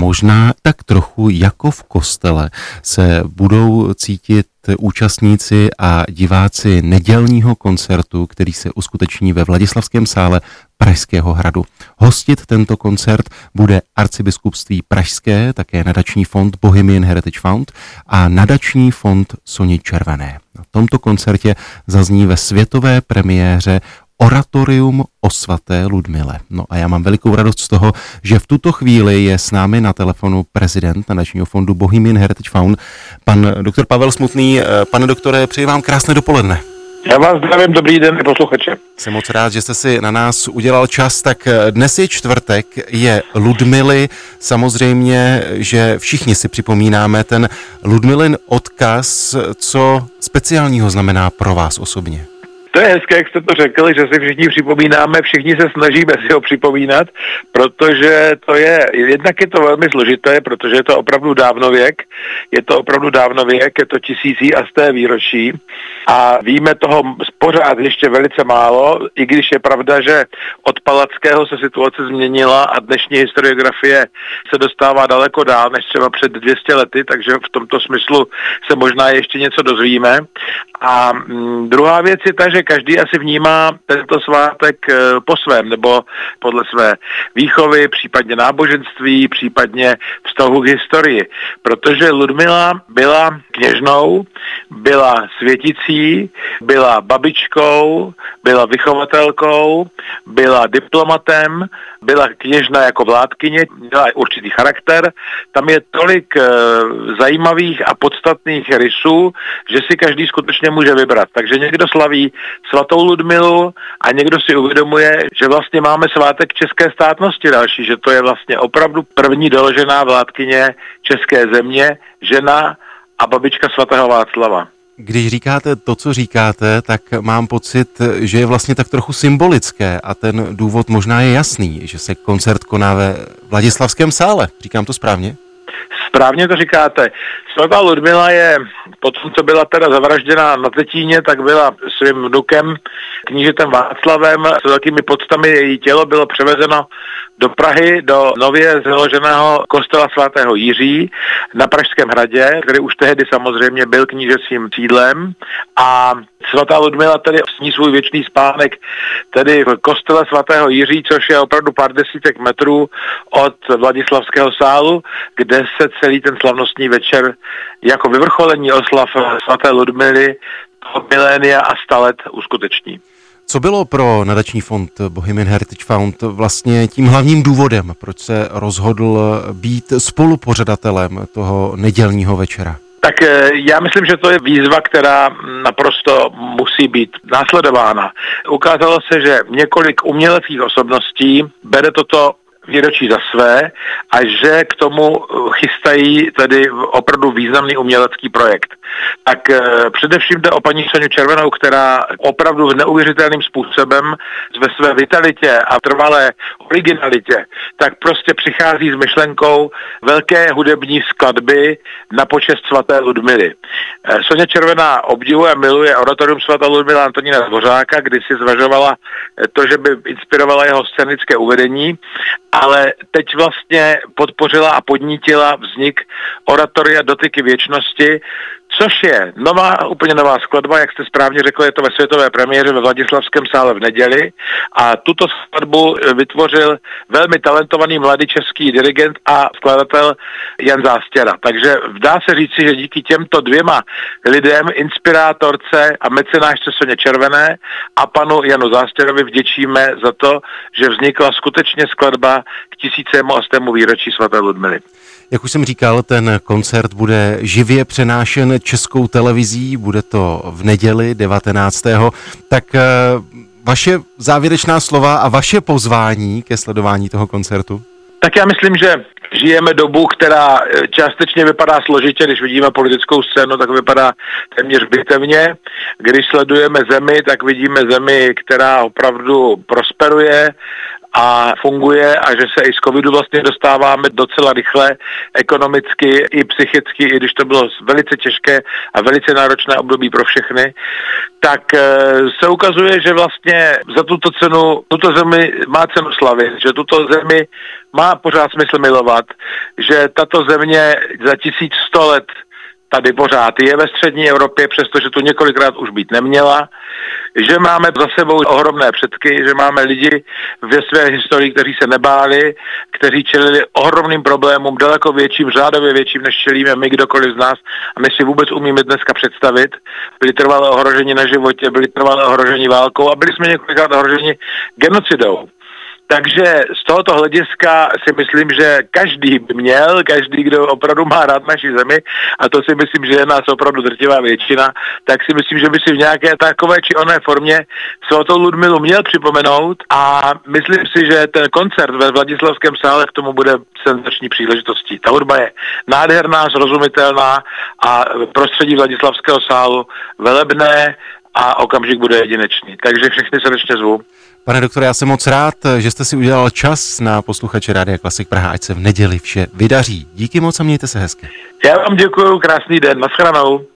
možná tak trochu jako v kostele se budou cítit účastníci a diváci nedělního koncertu, který se uskuteční ve Vladislavském sále Pražského hradu. Hostit tento koncert bude arcibiskupství Pražské, také nadační fond Bohemian Heritage Fund a nadační fond Soni Červené. Na tomto koncertě zazní ve světové premiéře Oratorium o svaté Ludmile. No a já mám velikou radost z toho, že v tuto chvíli je s námi na telefonu prezident nadačního fondu Bohemian Heritage Fund, pan doktor Pavel Smutný. Pane doktore, přeji vám krásné dopoledne. Já vás zdravím, dobrý den i posluchače. Jsem moc rád, že jste si na nás udělal čas, tak dnes je čtvrtek, je Ludmily, samozřejmě, že všichni si připomínáme ten Ludmilin odkaz, co speciálního znamená pro vás osobně. To je hezké, jak jste to řekli, že si všichni připomínáme, všichni se snažíme si ho připomínat, protože to je, jednak je to velmi složité, protože je to opravdu dávnověk, je to opravdu dávnověk, je to tisící a z té výročí a víme toho pořád ještě velice málo, i když je pravda, že od Palackého se situace změnila a dnešní historiografie se dostává daleko dál než třeba před 200 lety, takže v tomto smyslu se možná ještě něco dozvíme. A mm, druhá věc je ta, že každý asi vnímá tento svátek eh, po svém, nebo podle své výchovy, případně náboženství, případně vztahu k historii. Protože Ludmila byla kněžnou, byla světicí, byla babičkou, byla vychovatelkou, byla diplomatem, byla kněžna jako vládkyně, měla určitý charakter. Tam je tolik e, zajímavých a podstatných rysů, že si každý skutečně může vybrat. Takže někdo slaví svatou Ludmilu a někdo si uvědomuje, že vlastně máme svátek české státnosti další, že to je vlastně opravdu první doložená vládkyně české země, žena a babička svatého Václava. Když říkáte to, co říkáte, tak mám pocit, že je vlastně tak trochu symbolické a ten důvod možná je jasný, že se koncert koná ve Vladislavském sále. Říkám to správně? Správně to říkáte. Svatá Ludmila je, potom co byla teda zavražděna na Tetíně, tak byla svým vnukem, knížetem Václavem, s velkými podstami její tělo bylo převezeno do Prahy, do nově založeného kostela svatého Jiří na Pražském hradě, který už tehdy samozřejmě byl knížecím sídlem a svatá Ludmila tedy sní svůj věčný spánek tedy v kostele svatého Jiří, což je opravdu pár desítek metrů od Vladislavského sálu, kde se celý ten slavnostní večer jako vyvrcholení oslav svaté Ludmily milénia a stalet uskuteční. Co bylo pro nadační fond Bohemian Heritage Fund vlastně tím hlavním důvodem, proč se rozhodl být spolupořadatelem toho nedělního večera? Tak eh, já myslím, že to je výzva, která naprosto musí být následována. Ukázalo se, že několik uměleckých osobností bere toto výročí za své a že k tomu chystají tedy opravdu významný umělecký projekt. Tak e, především jde o paní Soniu Červenou, která opravdu neuvěřitelným způsobem ve své vitalitě a trvalé originalitě, tak prostě přichází s myšlenkou velké hudební skladby na počest svaté Ludmily. E, Sonia Červená obdivuje a miluje oratorium svaté Ludmila Antonína Dvořáka, kdy si zvažovala to, že by inspirovala jeho scénické uvedení ale teď vlastně podpořila a podnítila vznik oratoria Dotyky věčnosti, což je nová, úplně nová skladba, jak jste správně řekl, je to ve světové premiéře ve Vladislavském sále v neděli a tuto skladbu vytvořil velmi talentovaný mladý český dirigent a skladatel Jan Zástěra. Takže dá se říci, že díky těmto dvěma lidem, inspirátorce a mecenášce Soně Červené a panu Janu Zástěrovi vděčíme za to, že vznikla skutečně skladba k tisícému a stému výročí svaté Ludmily. Jak už jsem říkal, ten koncert bude živě přenášen českou televizí, bude to v neděli 19. Tak eh, vaše závěrečná slova a vaše pozvání ke sledování toho koncertu? Tak já myslím, že žijeme dobu, která eh, částečně vypadá složitě, když vidíme politickou scénu, tak vypadá téměř bitevně. Když sledujeme zemi, tak vidíme zemi, která opravdu prosperuje a funguje a že se i z covidu vlastně dostáváme docela rychle ekonomicky i psychicky, i když to bylo velice těžké a velice náročné období pro všechny, tak eh, se ukazuje, že vlastně za tuto cenu, tuto zemi má cenu slavit, že tuto zemi má pořád smysl milovat, že tato země za 1100 let tady pořád je ve střední Evropě, přestože tu několikrát už být neměla, že máme za sebou ohromné předky, že máme lidi ve své historii, kteří se nebáli, kteří čelili ohromným problémům, daleko větším, řádově větším, než čelíme my, kdokoliv z nás. A my si vůbec umíme dneska představit. Byli trvalé ohroženi na životě, byli trvalé ohroženi válkou a byli jsme několikrát ohroženi genocidou. Takže z tohoto hlediska si myslím, že každý by měl, každý, kdo opravdu má rád naši zemi, a to si myslím, že je nás opravdu drtivá většina, tak si myslím, že by si v nějaké takové či oné formě svatou Ludmilu měl připomenout a myslím si, že ten koncert ve Vladislavském sále k tomu bude senzační příležitostí. Ta hudba je nádherná, zrozumitelná a prostředí Vladislavského sálu velebné a okamžik bude jedinečný. Takže všechny srdečně zvu. Pane doktore, já jsem moc rád, že jste si udělal čas na posluchače Rádia Klasik Praha, ať se v neděli vše vydaří. Díky moc a mějte se hezky. Já vám děkuji, krásný den, nashledanou.